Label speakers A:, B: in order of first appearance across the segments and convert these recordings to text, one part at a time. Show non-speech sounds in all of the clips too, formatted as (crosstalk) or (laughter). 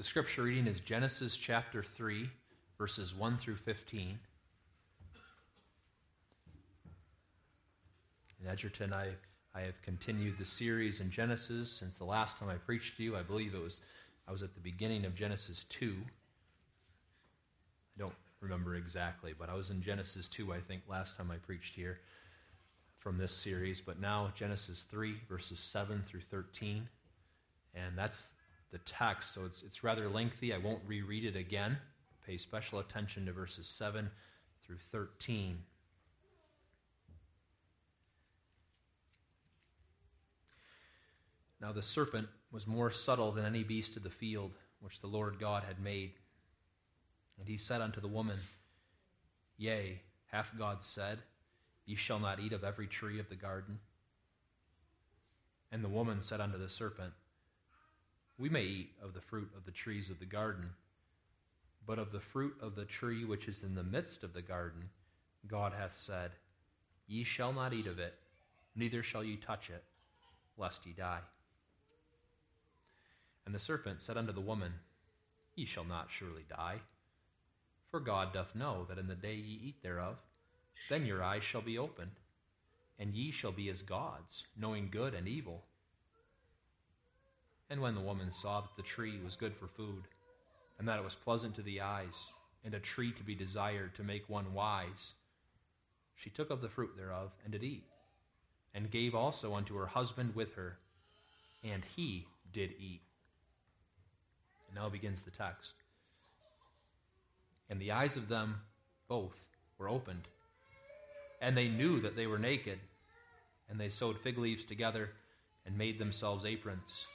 A: The scripture reading is Genesis chapter 3, verses 1 through 15. In Edgerton, I, I have continued the series in Genesis since the last time I preached to you. I believe it was I was at the beginning of Genesis 2. I don't remember exactly, but I was in Genesis 2, I think, last time I preached here from this series. But now, Genesis 3, verses 7 through 13. And that's the text, so it's, it's rather lengthy. I won't reread it again. Pay special attention to verses 7 through 13. Now the serpent was more subtle than any beast of the field which the Lord God had made. And he said unto the woman, Yea, hath God said, Ye shall not eat of every tree of the garden? And the woman said unto the serpent, We may eat of the fruit of the trees of the garden, but of the fruit of the tree which is in the midst of the garden, God hath said, Ye shall not eat of it, neither shall ye touch it, lest ye die. And the serpent said unto the woman, Ye shall not surely die. For God doth know that in the day ye eat thereof, then your eyes shall be opened, and ye shall be as gods, knowing good and evil. And when the woman saw that the tree was good for food, and that it was pleasant to the eyes, and a tree to be desired to make one wise, she took of the fruit thereof, and did eat, and gave also unto her husband with her, and he did eat. And now begins the text. And the eyes of them both were opened, and they knew that they were naked, and they sewed fig leaves together and made themselves aprons.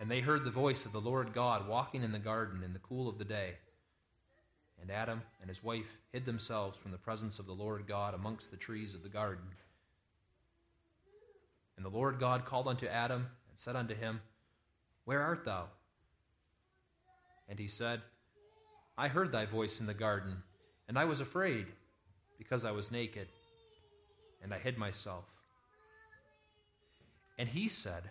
A: And they heard the voice of the Lord God walking in the garden in the cool of the day. And Adam and his wife hid themselves from the presence of the Lord God amongst the trees of the garden. And the Lord God called unto Adam and said unto him, Where art thou? And he said, I heard thy voice in the garden, and I was afraid, because I was naked, and I hid myself. And he said,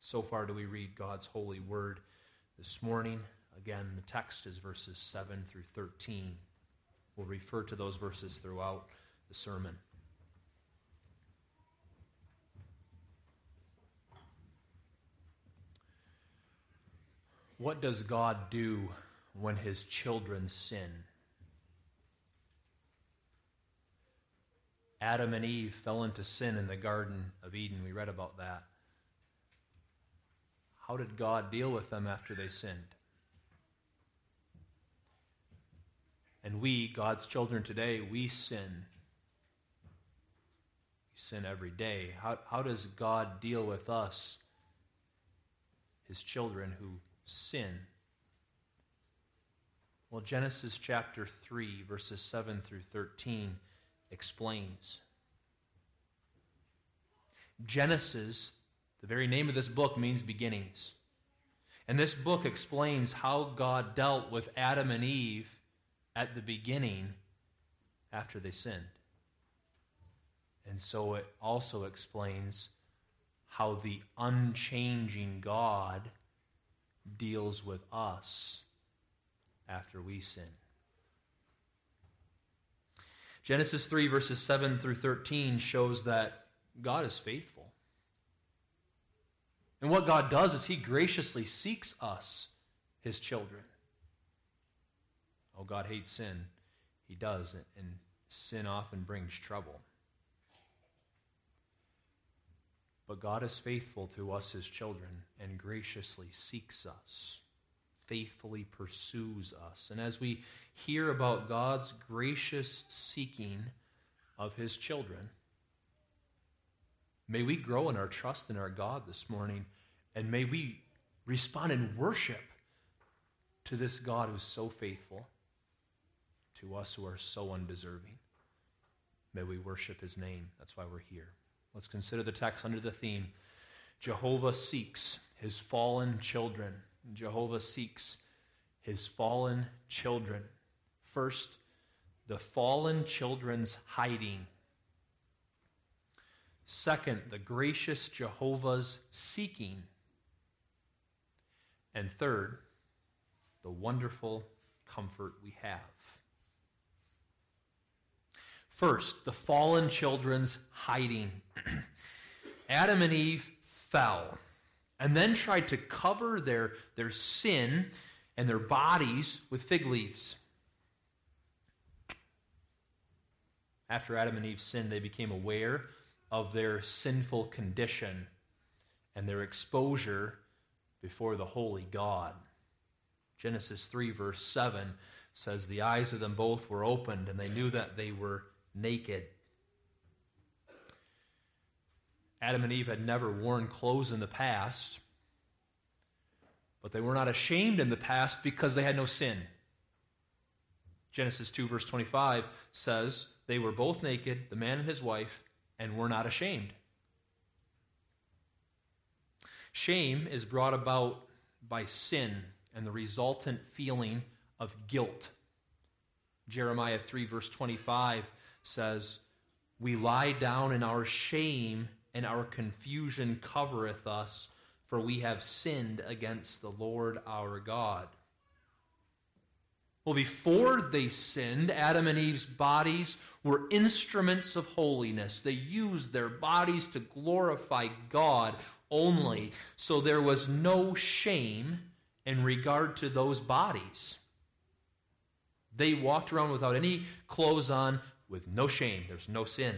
A: So far do we read God's holy word this morning. Again, the text is verses 7 through 13. We'll refer to those verses throughout the sermon. What does God do when his children sin? Adam and Eve fell into sin in the Garden of Eden. We read about that. How did God deal with them after they sinned? And we, God's children today, we sin. We sin every day. How, how does God deal with us, his children who sin? Well, Genesis chapter 3, verses 7 through 13 explains. Genesis, the very name of this book, means beginnings. And this book explains how God dealt with Adam and Eve at the beginning after they sinned. And so it also explains how the unchanging God deals with us after we sin. Genesis 3, verses 7 through 13 shows that God is faithful. And what God does is He graciously seeks us, His children. Oh, God hates sin. He does, and sin often brings trouble. But God is faithful to us, his children, and graciously seeks us, faithfully pursues us. And as we hear about God's gracious seeking of his children, may we grow in our trust in our God this morning, and may we respond in worship to this God who's so faithful to us who are so undeserving. May we worship his name. That's why we're here. Let's consider the text under the theme Jehovah seeks his fallen children. Jehovah seeks his fallen children. First, the fallen children's hiding. Second, the gracious Jehovah's seeking. And third, the wonderful comfort we have. First, the fallen children's hiding. (clears throat) Adam and Eve fell and then tried to cover their, their sin and their bodies with fig leaves. After Adam and Eve sinned, they became aware of their sinful condition and their exposure before the holy God. Genesis 3, verse 7 says, The eyes of them both were opened, and they knew that they were naked. Adam and Eve had never worn clothes in the past, but they were not ashamed in the past because they had no sin. Genesis 2, verse 25 says, They were both naked, the man and his wife, and we're not ashamed. Shame is brought about by sin and the resultant feeling of guilt. Jeremiah 3, verse 25 says, We lie down in our shame, and our confusion covereth us, for we have sinned against the Lord our God. Well, before they sinned, Adam and Eve's bodies were instruments of holiness. They used their bodies to glorify God only. So there was no shame in regard to those bodies. They walked around without any clothes on, with no shame. There's no sin.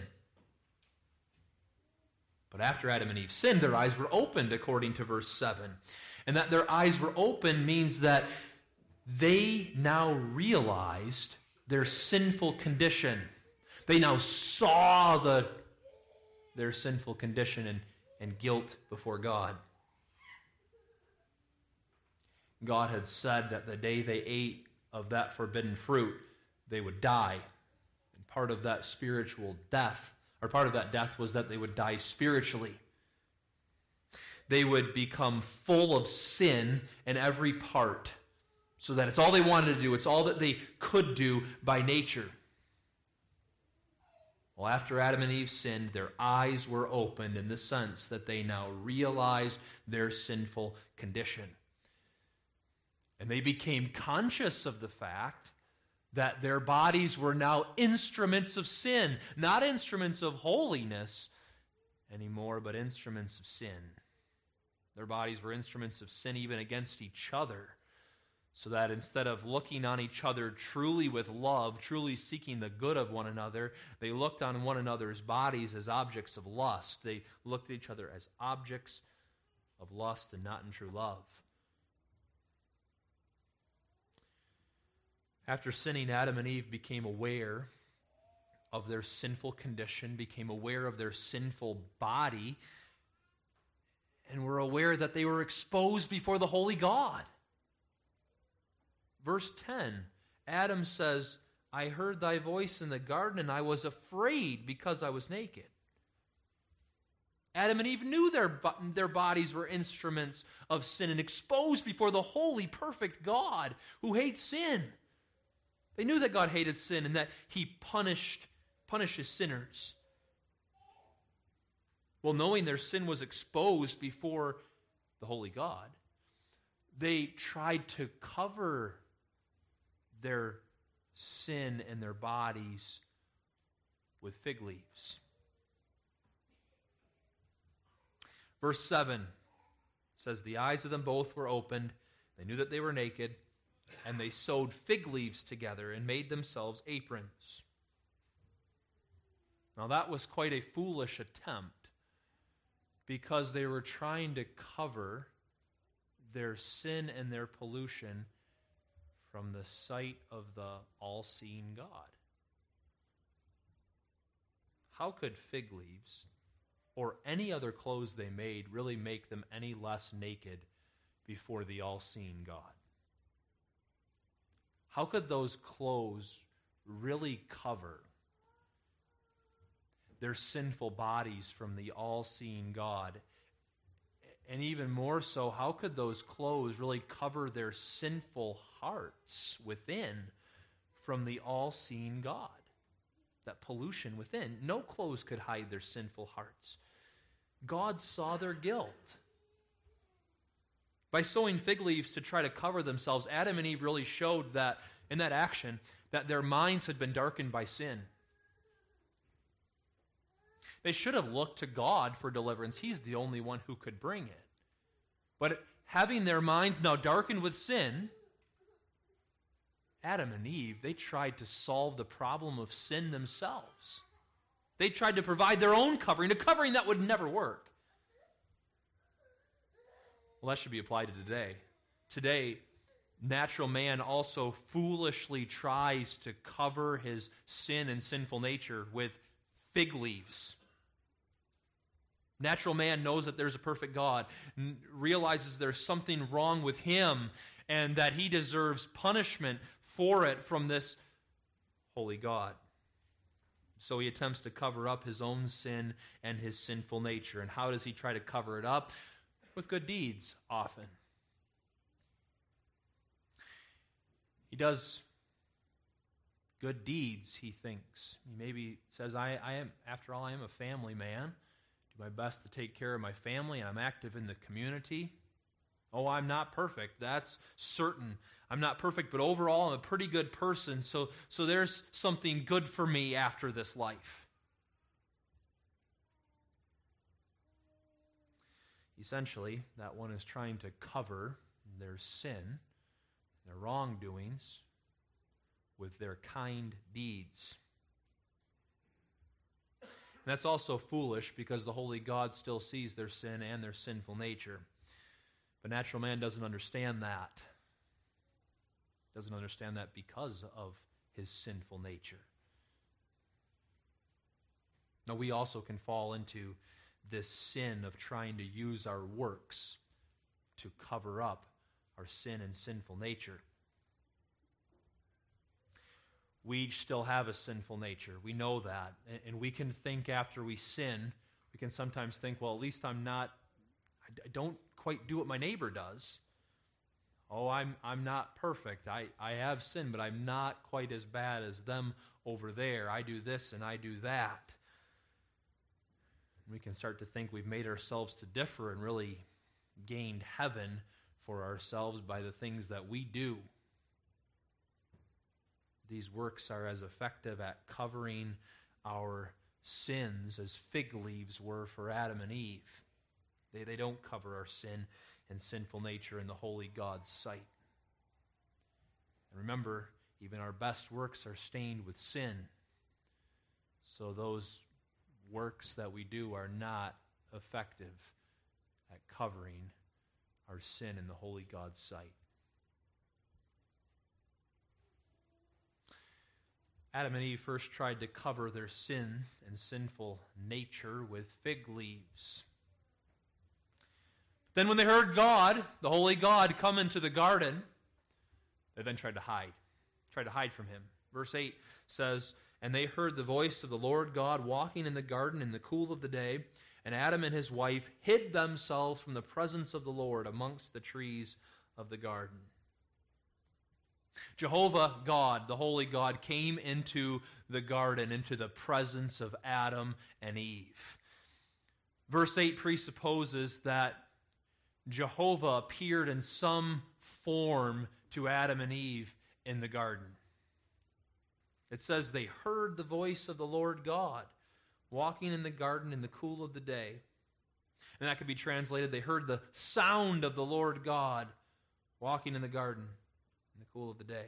A: But after Adam and Eve sinned, their eyes were opened, according to verse 7. And that their eyes were opened means that they now realized their sinful condition. They now saw the, their sinful condition and, and guilt before God. God had said that the day they ate of that forbidden fruit, they would die And part of that spiritual death, or part of that death was that they would die spiritually. They would become full of sin in every part, so that it's all they wanted to do, it's all that they could do by nature. Well, after Adam and Eve sinned, their eyes were opened in the sense that they now realized their sinful condition. And they became conscious of the fact that their bodies were now instruments of sin, not instruments of holiness anymore, but instruments of sin. Their bodies were instruments of sin even against each other. So that instead of looking on each other truly with love, truly seeking the good of one another, they looked on one another's bodies as objects of lust. They looked at each other as objects of lust and not in true love. After sinning, Adam and Eve became aware of their sinful condition, became aware of their sinful body, and were aware that they were exposed before the holy God. Verse 10 Adam says, I heard thy voice in the garden, and I was afraid because I was naked. Adam and Eve knew their, their bodies were instruments of sin and exposed before the holy, perfect God who hates sin. They knew that God hated sin and that he punished punishes sinners. Well, knowing their sin was exposed before the holy God, they tried to cover their sin and their bodies with fig leaves. Verse 7 says, The eyes of them both were opened. They knew that they were naked and they sewed fig leaves together and made themselves aprons. Now, that was quite a foolish attempt because they were trying to cover their sin and their pollution from the sight of the all seeing God. How could fig leaves or any other clothes they made really make them any less naked before the all seeing God? How could those clothes really cover their sinful bodies from the all seeing God? And even more so, how could those clothes really cover their sinful hearts within from the all seeing God? That pollution within. No clothes could hide their sinful hearts. God saw their guilt. By sewing fig leaves to try to cover themselves, Adam and Eve really showed that, in that action, that their minds had been darkened by sin. They should have looked to God for deliverance. He's the only one who could bring it. But having their minds now darkened with sin, Adam and Eve, they tried to solve the problem of sin themselves. They tried to provide their own covering, a covering that would never work. Well, that should be applied to today. Today, natural man also foolishly tries to cover his sin and sinful nature with fig leaves. Natural man knows that there's a perfect God, realizes there's something wrong with him, and that he deserves punishment for it from this holy God. So he attempts to cover up his own sin and his sinful nature. And how does he try to cover it up? With good deeds, often. He does good deeds, he thinks. He maybe says, I, I am, after all, I am a family man. Do my best to take care of my family, and I'm active in the community. Oh, I'm not perfect. That's certain. I'm not perfect, but overall, I'm a pretty good person. So, so there's something good for me after this life. Essentially, that one is trying to cover their sin, their wrongdoings, with their kind deeds. And that's also foolish because the Holy God still sees their sin and their sinful nature. But natural man doesn't understand that. Doesn't understand that because of his sinful nature. Now, we also can fall into this sin of trying to use our works to cover up our sin and sinful nature. We still have a sinful nature. We know that. And we can think after we sin, we can sometimes think, well, at least I'm not, I don't quite do what my neighbor does. Oh, I'm, I'm not perfect. I, I have sin, but I'm not quite as bad as them over there. I do this and I do that. We can start to think we've made ourselves to differ and really gained heaven for ourselves by the things that we do. These works are as effective at covering our sins as fig leaves were for Adam and Eve. They, they don't cover our sin and sinful nature in the holy God's sight. And remember, even our best works are stained with sin. So those works that we do are not effective at covering our sin in the holy God's sight. Adam and Eve first tried to cover their sin and sinful nature with fig leaves. Then, when they heard God, the holy God, come into the garden, they then tried to hide, tried to hide from him. Verse 8 says, And they heard the voice of the Lord God walking in the garden in the cool of the day, and Adam and his wife hid themselves from the presence of the Lord amongst the trees of the garden. Jehovah God, the holy God, came into the garden, into the presence of Adam and Eve. Verse 8 presupposes that Jehovah appeared in some form to Adam and Eve in the garden. It says they heard the voice of the Lord God walking in the garden in the cool of the day. And that could be translated they heard the sound of the Lord God walking in the garden in the cool of the day.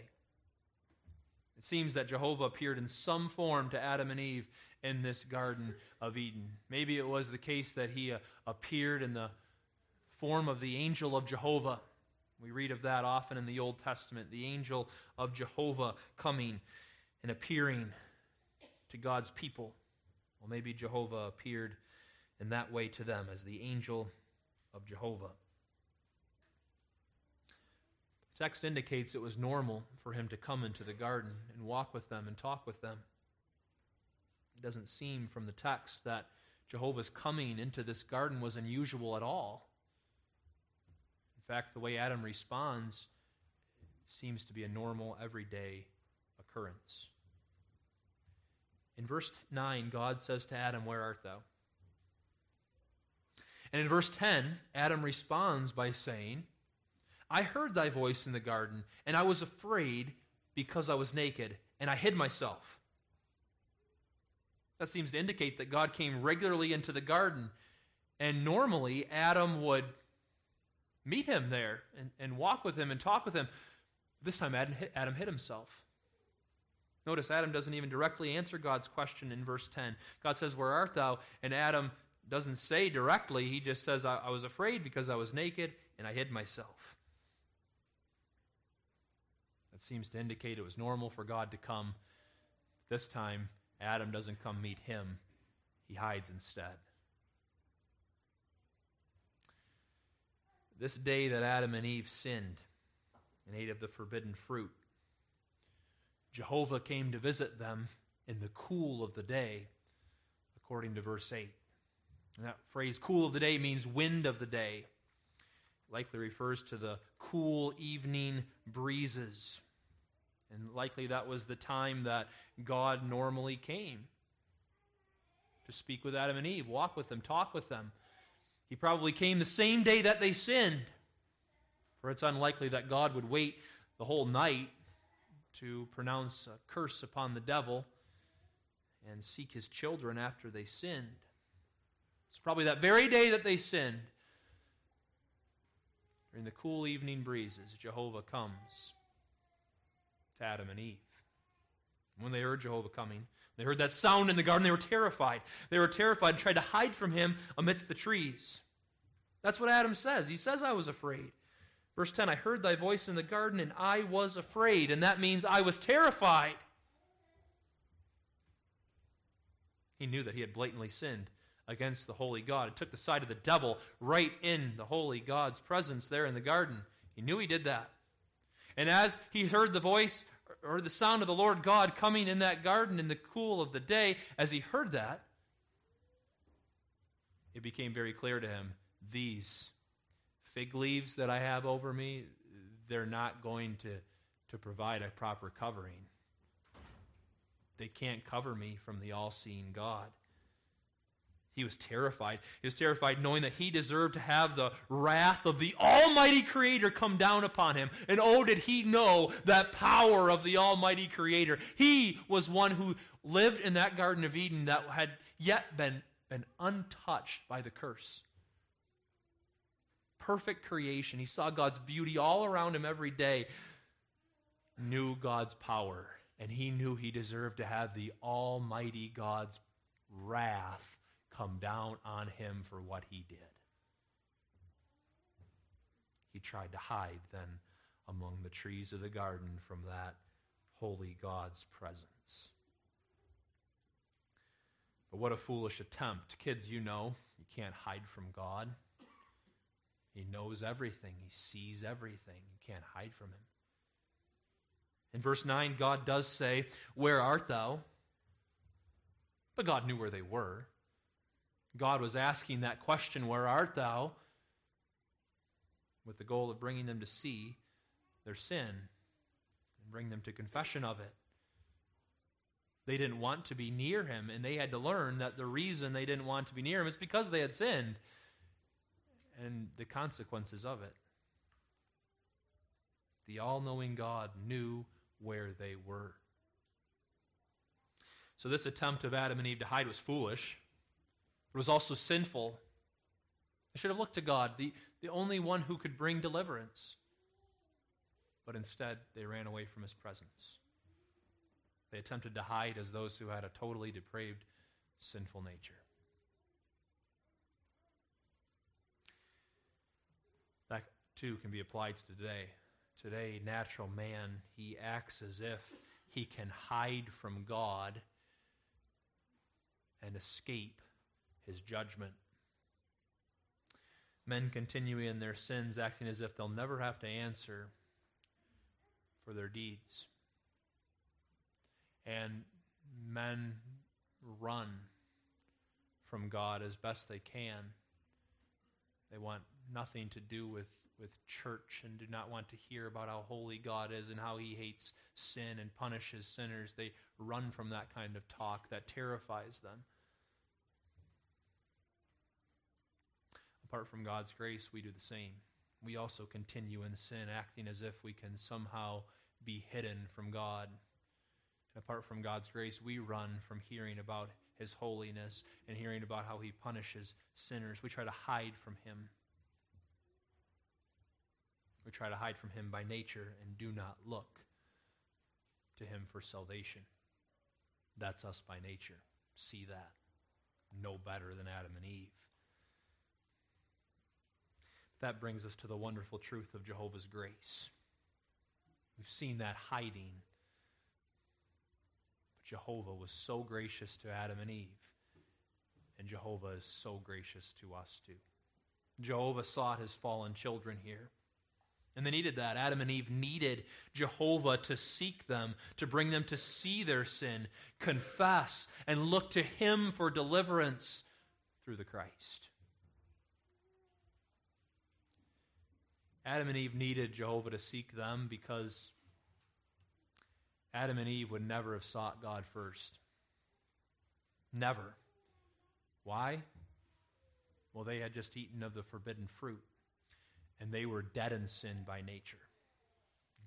A: It seems that Jehovah appeared in some form to Adam and Eve in this Garden of Eden. Maybe it was the case that he uh, appeared in the form of the angel of Jehovah. We read of that often in the Old Testament the angel of Jehovah coming and appearing to God's people. Well, maybe Jehovah appeared in that way to them as the angel of Jehovah. The text indicates it was normal for him to come into the garden and walk with them and talk with them. It doesn't seem from the text that Jehovah's coming into this garden was unusual at all. In fact, the way Adam responds seems to be a normal, everyday occurrence. In verse 9, God says to Adam, Where art thou? And in verse 10, Adam responds by saying, I heard thy voice in the garden, and I was afraid because I was naked, and I hid myself. That seems to indicate that God came regularly into the garden, and normally Adam would meet him there and, and walk with him and talk with him. This time, Adam hid, Adam hid himself. Notice Adam doesn't even directly answer God's question in verse 10. God says, Where art thou? And Adam doesn't say directly, he just says, I, I was afraid because I was naked and I hid myself. That seems to indicate it was normal for God to come. This time, Adam doesn't come meet him, he hides instead. This day that Adam and Eve sinned and ate of the forbidden fruit, Jehovah came to visit them in the cool of the day, according to verse 8. And that phrase, cool of the day, means wind of the day. Likely refers to the cool evening breezes. And likely that was the time that God normally came to speak with Adam and Eve, walk with them, talk with them. He probably came the same day that they sinned, for it's unlikely that God would wait the whole night to pronounce a curse upon the devil and seek his children after they sinned. It's probably that very day that they sinned. During the cool evening breezes, Jehovah comes to Adam and Eve. When they heard Jehovah coming, they heard that sound in the garden, they were terrified. They were terrified and tried to hide from him amidst the trees. That's what Adam says. He says, I was afraid. Verse 10 I heard thy voice in the garden, and I was afraid. And that means I was terrified. He knew that he had blatantly sinned against the holy God. It took the side of the devil right in the holy God's presence there in the garden. He knew he did that. And as he heard the voice or the sound of the Lord God coming in that garden in the cool of the day, as he heard that, it became very clear to him these fig leaves that I have over me, they're not going to, to provide a proper covering. They can't cover me from the all seeing God. He was terrified. He was terrified knowing that he deserved to have the wrath of the Almighty Creator come down upon him. And oh, did he know that power of the Almighty Creator? He was one who lived in that Garden of Eden that had yet been, been untouched by the curse. Perfect creation. He saw God's beauty all around him every day, knew God's power, and he knew he deserved to have the Almighty God's wrath come down on him for what he did. He tried to hide then among the trees of the garden from that holy God's presence. But what a foolish attempt. Kids, you know, you can't hide from God. He knows everything, He sees everything. You can't hide from Him. In verse 9, God does say, Where art thou? But God knew where they were. God was asking that question, Where art thou? with the goal of bringing them to see their sin and bring them to confession of it. They didn't want to be near him, and they had to learn that the reason they didn't want to be near him is because they had sinned and the consequences of it. The all knowing God knew where they were. So, this attempt of Adam and Eve to hide was foolish. It was also sinful. They should have looked to God, the, the only one who could bring deliverance. but instead they ran away from his presence. They attempted to hide as those who had a totally depraved, sinful nature. That too can be applied to today. Today, natural man, he acts as if he can hide from God and escape his judgment. Men continue in their sins, acting as if they'll never have to answer for their deeds. And men run from God as best they can. They want nothing to do with, with church and do not want to hear about how holy God is and how he hates sin and punishes sinners. They run from that kind of talk that terrifies them. Apart from God's grace, we do the same. We also continue in sin, acting as if we can somehow be hidden from God. And apart from God's grace, we run from hearing about his holiness and hearing about how he punishes sinners. We try to hide from him. We try to hide from him by nature and do not look to him for salvation. That's us by nature. See that. No better than Adam and Eve. That brings us to the wonderful truth of Jehovah's grace. We've seen that hiding. But Jehovah was so gracious to Adam and Eve, and Jehovah is so gracious to us too. Jehovah sought his fallen children here. And they needed that. Adam and Eve needed Jehovah to seek them, to bring them to see their sin, confess, and look to Him for deliverance through the Christ. Adam and Eve needed Jehovah to seek them because Adam and Eve would never have sought God first. Never. Why? Well, they had just eaten of the forbidden fruit, and they were dead in sin by nature.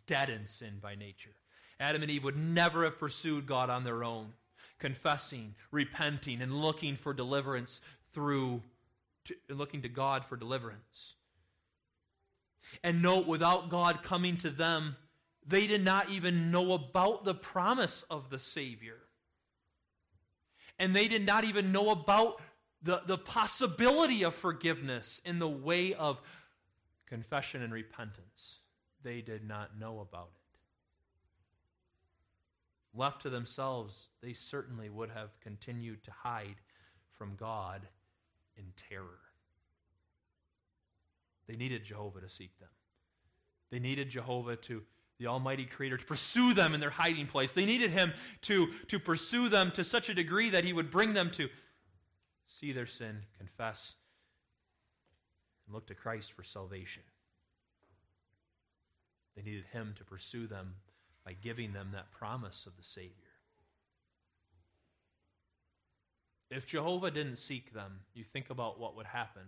A: Dead in sin by nature. Adam and Eve would never have pursued God on their own, confessing, repenting, and looking for deliverance through, to, looking to God for deliverance. And note, without God coming to them, they did not even know about the promise of the Savior. And they did not even know about the, the possibility of forgiveness in the way of confession and repentance. They did not know about it. Left to themselves, they certainly would have continued to hide from God in terror. They needed Jehovah to seek them. They needed Jehovah to, the Almighty Creator, to pursue them in their hiding place. They needed Him to, to pursue them to such a degree that He would bring them to see their sin, confess, and look to Christ for salvation. They needed Him to pursue them by giving them that promise of the Savior. If Jehovah didn't seek them, you think about what would happen.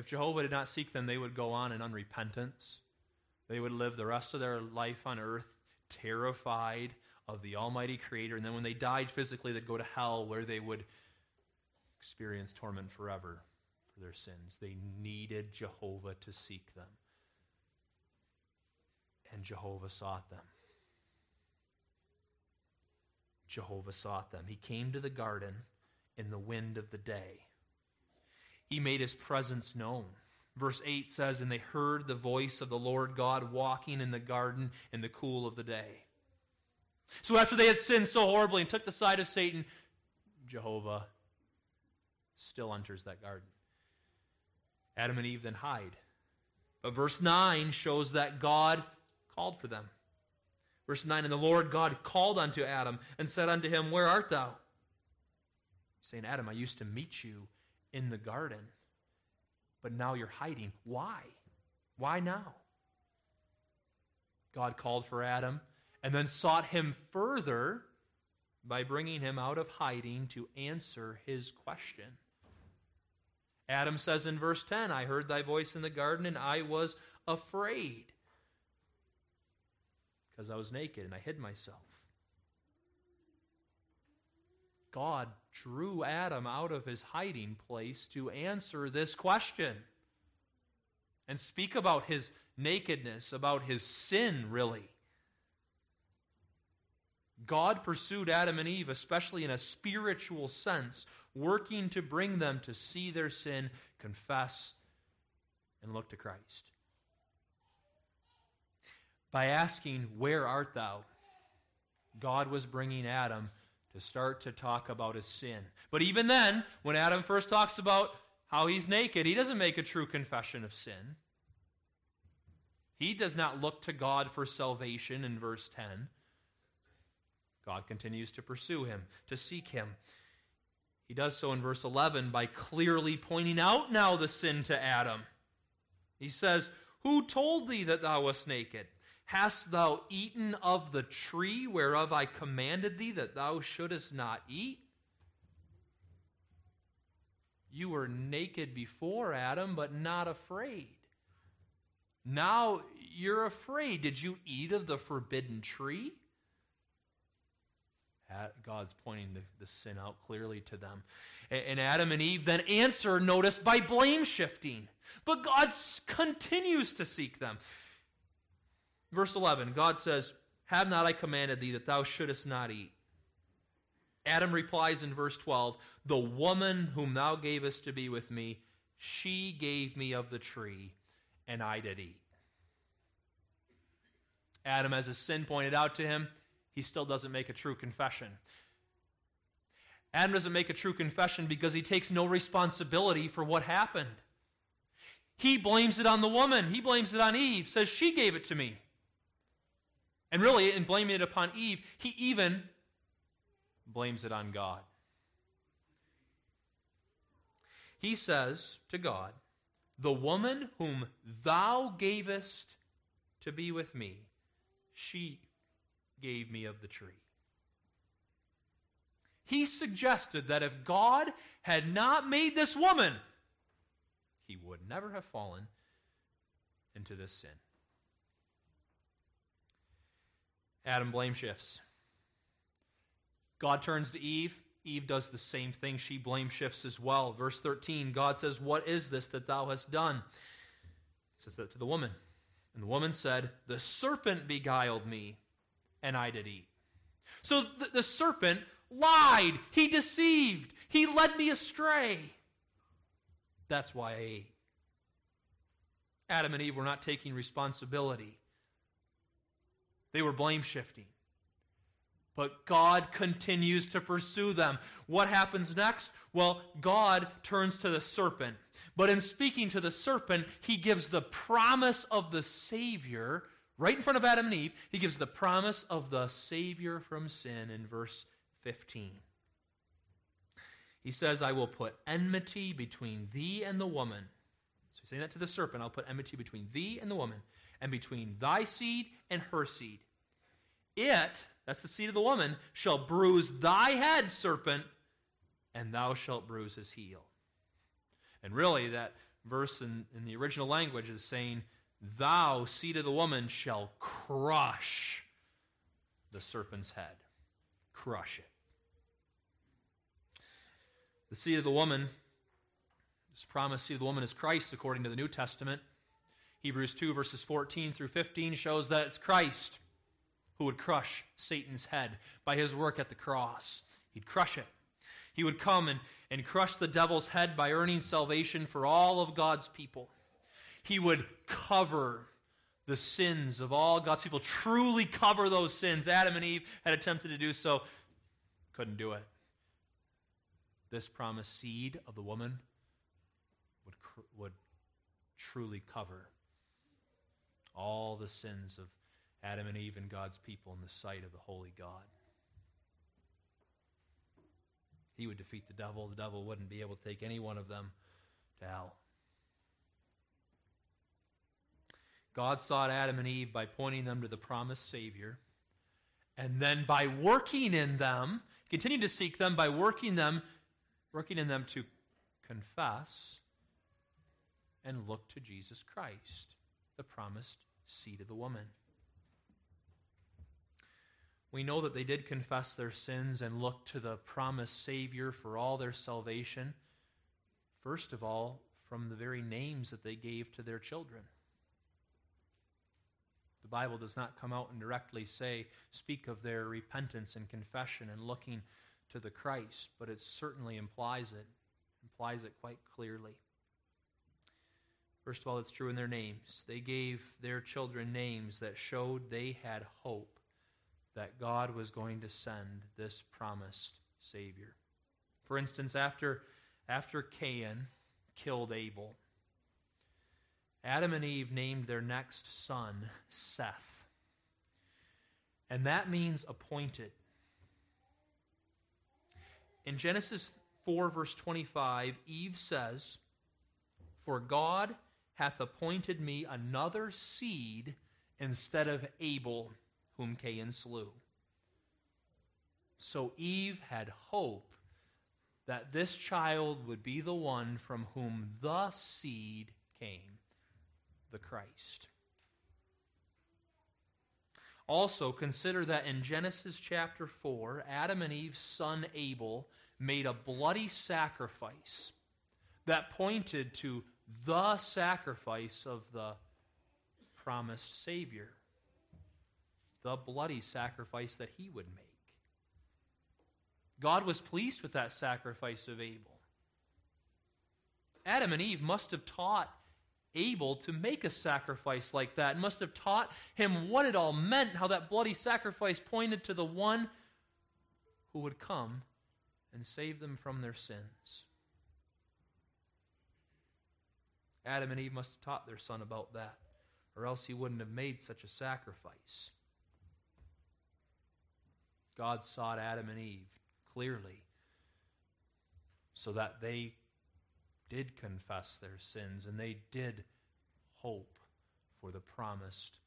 A: If Jehovah did not seek them, they would go on in unrepentance. They would live the rest of their life on earth terrified of the Almighty Creator. And then when they died physically, they'd go to hell where they would experience torment forever for their sins. They needed Jehovah to seek them. And Jehovah sought them. Jehovah sought them. He came to the garden in the wind of the day he made his presence known. Verse 8 says, And they heard the voice of the Lord God walking in the garden in the cool of the day. So after they had sinned so horribly and took the side of Satan, Jehovah still enters that garden. Adam and Eve then hide. But verse 9 shows that God called for them. Verse 9 And the Lord God called unto Adam and said unto him, Where art thou? Saying, Adam, I used to meet you in the garden, but now you're hiding. Why? Why now? God called for Adam and then sought him further by bringing him out of hiding to answer his question. Adam says in verse 10, I heard thy voice in the garden and I was afraid because I was naked and I hid myself. God drew Adam out of his hiding place to answer this question and speak about his nakedness, about his sin, really. God pursued Adam and Eve, especially in a spiritual sense, working to bring them to see their sin, confess, and look to Christ. By asking, Where art thou? God was bringing Adam to start to talk about his sin. But even then, when Adam first talks about how he's naked, he doesn't make a true confession of sin. He does not look to God for salvation in verse 10. God continues to pursue him, to seek him. He does so in verse 11 by clearly pointing out now the sin to Adam. He says, Who told thee that thou wast naked? Hast thou eaten of the tree whereof I commanded thee that thou shouldest not eat? You were naked before, Adam, but not afraid. Now you're afraid. Did you eat of the forbidden tree? God's pointing the, the sin out clearly to them. And, and Adam and Eve then answer, notice, by blame shifting. But God continues to seek them. Verse 11, God says, Have not I commanded thee that thou shouldest not eat? Adam replies in verse 12, The woman whom thou gavest to be with me, she gave me of the tree, and I did eat. Adam, as his sin pointed out to him, he still doesn't make a true confession. Adam doesn't make a true confession because he takes no responsibility for what happened. He blames it on the woman. He blames it on Eve, says she gave it to me. And really, in blaming it upon Eve, he even blames it on God. He says to God, The woman whom thou gavest to be with me, she gave me of the tree. He suggested that if God had not made this woman, he would never have fallen into this sin. Adam blame shifts. God turns to Eve. Eve does the same thing. She blame shifts as well. Verse 13 God says, What is this that thou hast done? He says that to the woman. And the woman said, The serpent beguiled me, and I did eat. So the, the serpent lied. He deceived. He led me astray. That's why I ate. Adam and Eve were not taking responsibility. They were blame shifting. But God continues to pursue them. What happens next? Well, God turns to the serpent. But in speaking to the serpent, he gives the promise of the Savior right in front of Adam and Eve. He gives the promise of the Savior from sin in verse 15. He says, I will put enmity between thee and the woman. So he's saying that to the serpent. I'll put enmity between thee and the woman, and between thy seed and her seed. It, that's the seed of the woman, shall bruise thy head, serpent, and thou shalt bruise his heel. And really, that verse in, in the original language is saying, Thou, seed of the woman, shall crush the serpent's head. Crush it. The seed of the woman, this promised seed of the woman is Christ, according to the New Testament. Hebrews 2, verses 14 through 15 shows that it's Christ who would crush Satan's head by his work at the cross. He'd crush it. He would come and, and crush the devil's head by earning salvation for all of God's people. He would cover the sins of all God's people, truly cover those sins. Adam and Eve had attempted to do so, couldn't do it. This promised seed of the woman would, would truly cover all the sins of Adam and Eve and God's people in the sight of the holy God. He would defeat the devil. The devil wouldn't be able to take any one of them to hell. God sought Adam and Eve by pointing them to the promised Savior. And then by working in them, continue to seek them by working them, working in them to confess and look to Jesus Christ, the promised seed of the woman. We know that they did confess their sins and look to the promised Savior for all their salvation. First of all, from the very names that they gave to their children. The Bible does not come out and directly say, speak of their repentance and confession and looking to the Christ, but it certainly implies it, implies it quite clearly. First of all, it's true in their names. They gave their children names that showed they had hope that God was going to send this promised Savior. For instance, after, after Cain killed Abel, Adam and Eve named their next son Seth. And that means appointed. In Genesis 4, verse 25, Eve says, For God hath appointed me another seed instead of Abel, whom Cain slew. So Eve had hope that this child would be the one from whom the seed came, the Christ. Also, consider that in Genesis chapter 4, Adam and Eve's son Abel made a bloody sacrifice that pointed to the sacrifice of the promised Savior, the bloody sacrifice that he would make. God was pleased with that sacrifice of Abel. Adam and Eve must have taught Abel to make a sacrifice like that, must have taught him what it all meant, how that bloody sacrifice pointed to the one who would come and save them from their sins. Adam and Eve must have taught their son about that, or else he wouldn't have made such a sacrifice. God sought Adam and Eve clearly so that they did confess their sins and they did hope for the promised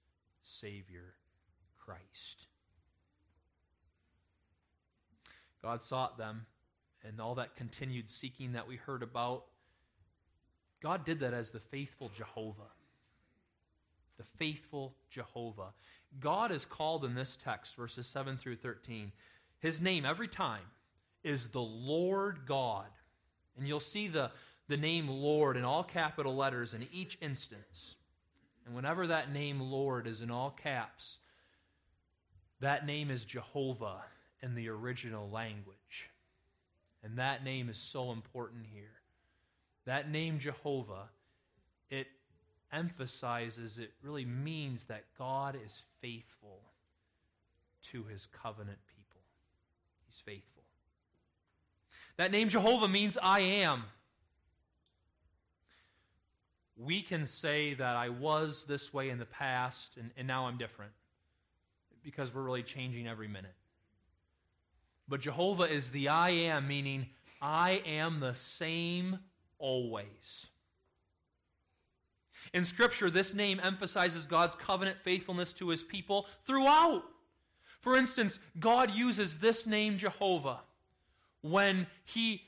A: Savior, Christ. God sought them, and all that continued seeking that we heard about, God did that as the faithful Jehovah. The faithful Jehovah. God is called in this text, verses 7 through 13. His name every time is the Lord God. And you'll see the, the name Lord in all capital letters in each instance. And whenever that name Lord is in all caps, that name is Jehovah in the original language. And that name is so important here. That name Jehovah, it emphasizes, it really means that God is faithful to his covenant people. He's faithful. That name Jehovah means I am. We can say that I was this way in the past and, and now I'm different because we're really changing every minute. But Jehovah is the I am, meaning I am the same always. In Scripture, this name emphasizes God's covenant faithfulness to his people throughout. For instance, God uses this name Jehovah when he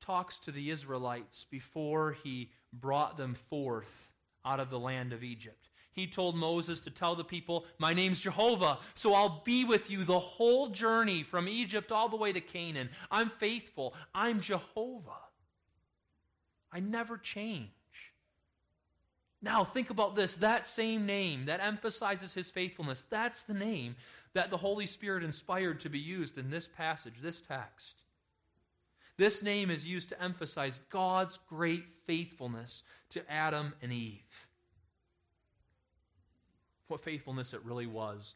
A: talks to the Israelites before he brought them forth out of the land of Egypt. He told Moses to tell the people, My name's Jehovah, so I'll be with you the whole journey from Egypt all the way to Canaan. I'm faithful. I'm Jehovah. I never change. Now, think about this. That same name that emphasizes his faithfulness, that's the name that the Holy Spirit inspired to be used in this passage, this text. This name is used to emphasize God's great faithfulness to Adam and Eve. What faithfulness it really was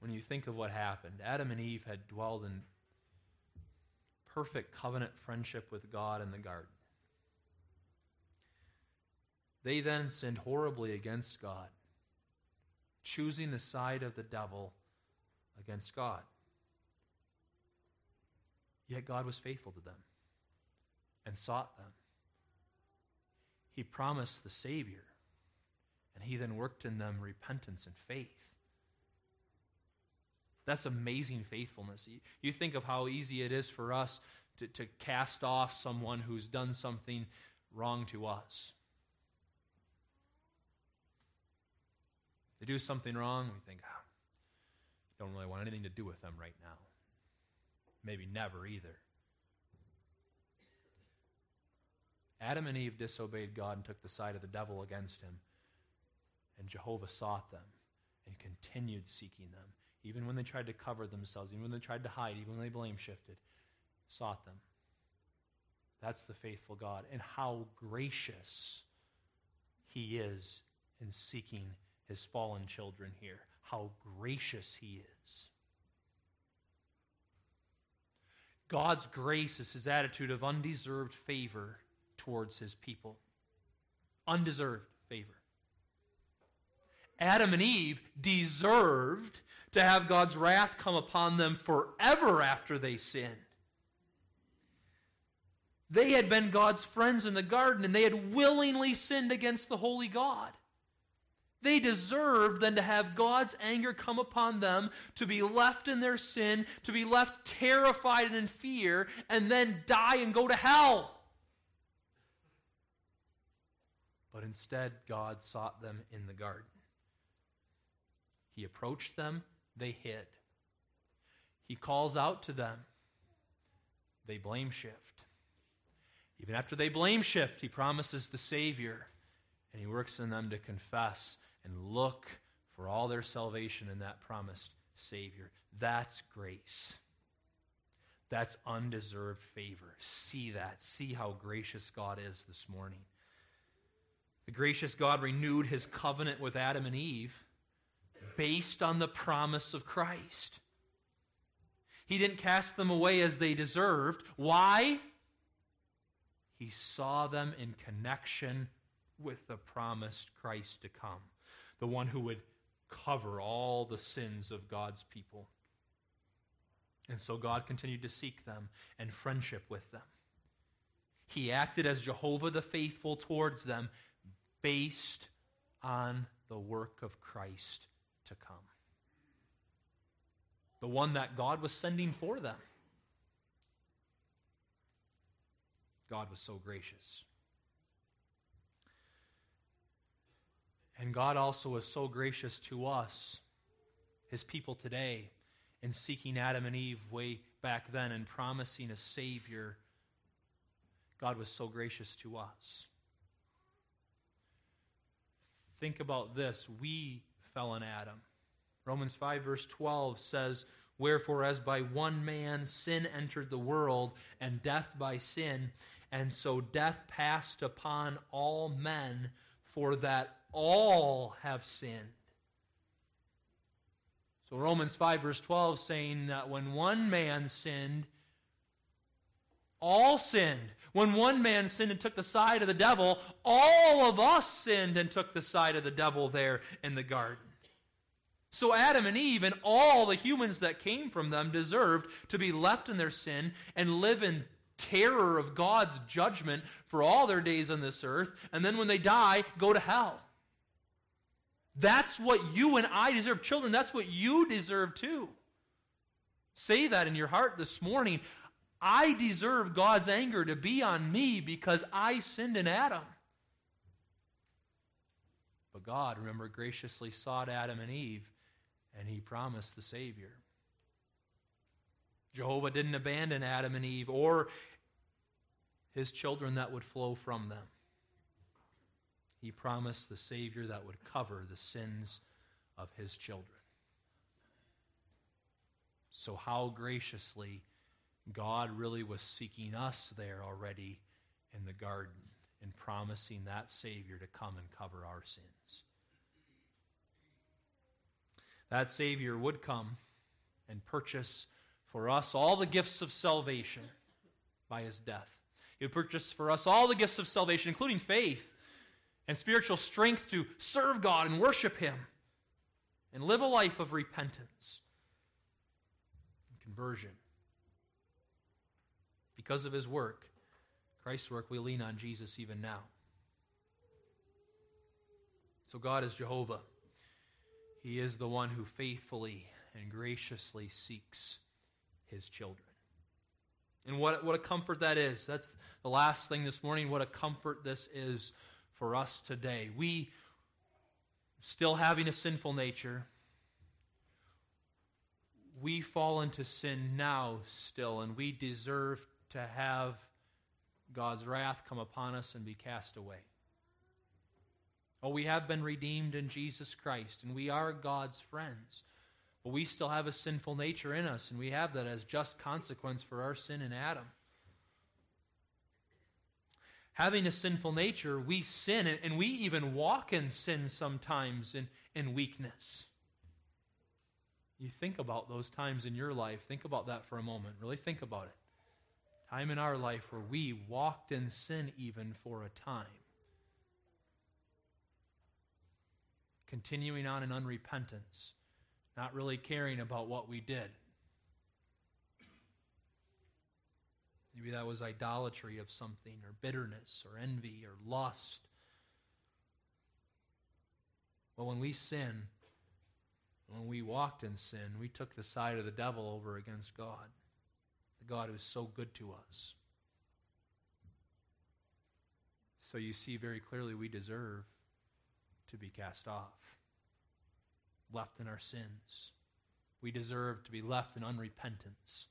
A: when you think of what happened. Adam and Eve had dwelled in perfect covenant friendship with God in the garden. They then sinned horribly against God, choosing the side of the devil against God. Yet God was faithful to them and sought them. He promised the Savior, and He then worked in them repentance and faith. That's amazing faithfulness. You think of how easy it is for us to, to cast off someone who's done something wrong to us. They do something wrong, we think, oh, don't really want anything to do with them right now. Maybe never either. Adam and Eve disobeyed God and took the side of the devil against him, and Jehovah sought them. and continued seeking them, even when they tried to cover themselves, even when they tried to hide, even when they blame shifted, sought them. That's the faithful God. And how gracious He is in seeking His fallen children here. How gracious He is. God's grace is His attitude of undeserved favor towards His people. Undeserved favor. Adam and Eve deserved to have God's wrath come upon them forever after they sinned. They had been God's friends in the garden and they had willingly sinned against the holy God. They deserve then to have God's anger come upon them, to be left in their sin, to be left terrified and in fear, and then die and go to hell. But instead, God sought them in the garden. He approached them, they hid. He calls out to them, they blame shift. Even after they blame shift, he promises the Savior, and he works in them to confess and look for all their salvation in that promised Savior. That's grace. That's undeserved favor. See that. See how gracious God is this morning. The gracious God renewed his covenant with Adam and Eve based on the promise of Christ. He didn't cast them away as they deserved. Why? He saw them in connection with the promised Christ to come, the one who would cover all the sins of God's people. And so God continued to seek them and friendship with them. He acted as Jehovah the faithful towards them based on the work of Christ to come. The one that God was sending for them. God was so gracious. And God also was so gracious to us, his people today, in seeking Adam and Eve way back then and promising a Savior. God was so gracious to us. Think about this. We fell in Adam. Romans 5, verse 12 says, Wherefore, as by one man sin entered the world, and death by sin, and so death passed upon all men, for that all have sinned. So Romans 5, verse 12, saying that when one man sinned, all sinned. When one man sinned and took the side of the devil, all of us sinned and took the side of the devil there in the garden. So Adam and Eve and all the humans that came from them deserved to be left in their sin and live in terror of God's judgment for all their days on this earth, and then when they die, go to hell. That's what you and I deserve. Children, that's what you deserve too. Say that in your heart this morning. I deserve God's anger to be on me because I sinned in Adam. But God, remember, graciously sought Adam and Eve, and he promised the Savior. Jehovah didn't abandon Adam and Eve or his children that would flow from them. He promised the Savior that would cover the sins of his children. So, how graciously God really was seeking us there already in the garden and promising that Savior to come and cover our sins. That Savior would come and purchase for us all the gifts of salvation by his death. He would purchase for us all the gifts of salvation, including faith and spiritual strength to serve God and worship him and live a life of repentance and conversion. Because of his work, Christ's work, we lean on Jesus even now. So God is Jehovah. He is the one who faithfully and graciously seeks his children. And what, what a comfort that is. That's the last thing this morning. What a comfort this is for us today. We, still having a sinful nature, we fall into sin now still, and we deserve to have God's wrath come upon us and be cast away. Oh, we have been redeemed in Jesus Christ, and we are God's friends. But we still have a sinful nature in us, and we have that as just consequence for our sin in Adam. Having a sinful nature, we sin, and we even walk in sin sometimes in, in weakness. You think about those times in your life. Think about that for a moment. Really think about it. Time in our life where we walked in sin even for a time. Continuing on in unrepentance, not really caring about what we did. Maybe that was idolatry of something, or bitterness, or envy, or lust. But when we sin, when we walked in sin, we took the side of the devil over against God, the God who is so good to us. So you see very clearly we deserve to be cast off, left in our sins. We deserve to be left in unrepentance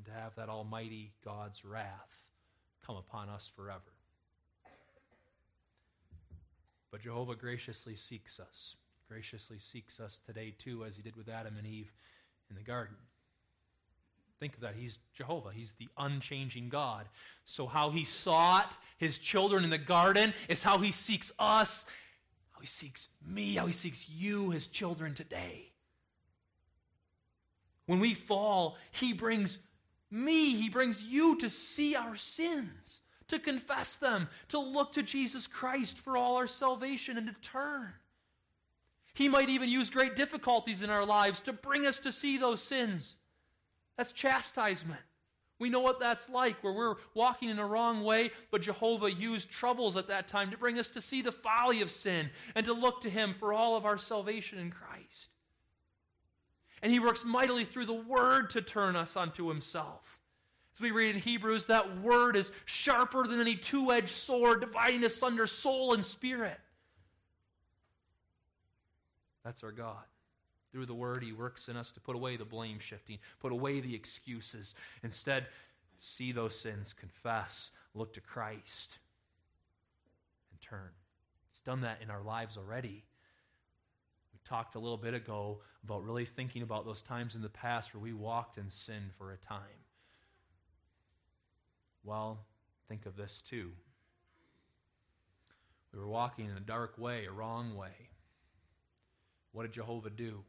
A: and to have that Almighty God's wrath come upon us forever. But Jehovah graciously seeks us, graciously seeks us today too, as he did with Adam and Eve in the garden. Think of that. He's Jehovah. He's the unchanging God. So, how he sought his children in the garden is how he seeks us, how he seeks me, how he seeks you, his children today. When we fall, he brings me, he brings you to see our sins to confess them, to look to Jesus Christ for all our salvation, and to turn. He might even use great difficulties in our lives to bring us to see those sins. That's chastisement. We know what that's like, where we're walking in a wrong way, but Jehovah used troubles at that time to bring us to see the folly of sin and to look to Him for all of our salvation in Christ. And He works mightily through the Word to turn us unto Himself. As we read in Hebrews, that word is sharper than any two edged sword, dividing asunder soul and spirit. That's our God. Through the word, He works in us to put away the blame shifting, put away the excuses. Instead, see those sins, confess, look to Christ, and turn. He's done that in our lives already. Talked a little bit ago about really thinking about those times in the past where we walked in sin for a time. Well, think of this too. We were walking in a dark way, a wrong way. What did Jehovah do?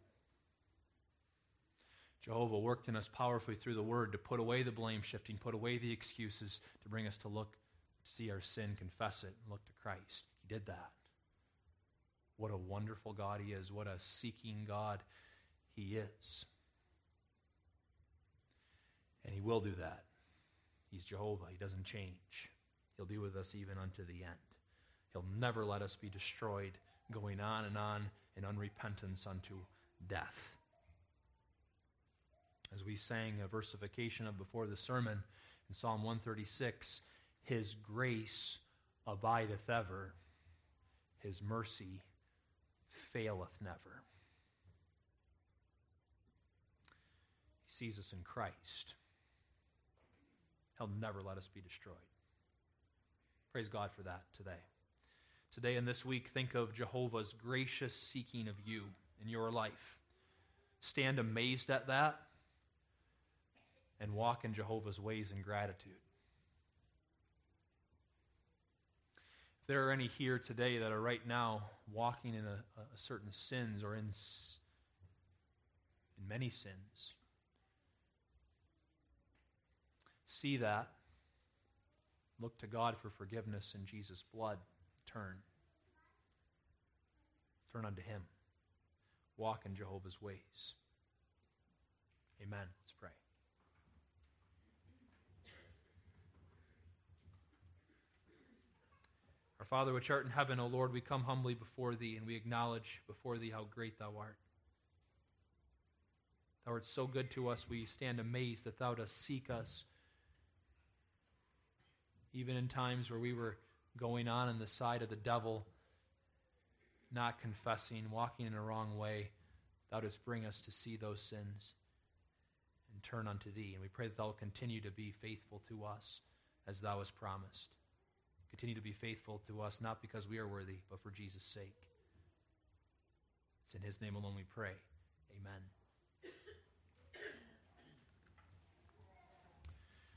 A: Jehovah worked in us powerfully through the word to put away the blame shifting, put away the excuses, to bring us to look, see our sin, confess it, and look to Christ. He did that. What a wonderful God He is. What a seeking God He is. And He will do that. He's Jehovah. He doesn't change. He'll be with us even unto the end. He'll never let us be destroyed, going on and on in unrepentance unto death. As we sang a versification of before the sermon in Psalm 136, His grace abideth ever, His mercy faileth never. He sees us in Christ. He'll never let us be destroyed. Praise God for that today. Today and this week, think of Jehovah's gracious seeking of you in your life. Stand amazed at that and walk in Jehovah's ways in gratitude. There are any here today that are right now walking in a, a certain sins or in, in many sins, see that. Look to God for forgiveness in Jesus' blood. Turn. Turn unto Him. Walk in Jehovah's ways. Amen. Let's pray. Father which art in heaven, O Lord, we come humbly before Thee and we acknowledge before Thee how great Thou art. Thou art so good to us, we stand amazed that Thou dost seek us even in times where we were going on in the side of the devil, not confessing, walking in a wrong way, thou dost bring us to see those sins and turn unto thee. And we pray that thou will continue to be faithful to us as thou hast promised continue to be faithful to us, not because we are worthy, but for Jesus' sake. It's in his name alone we pray. Amen.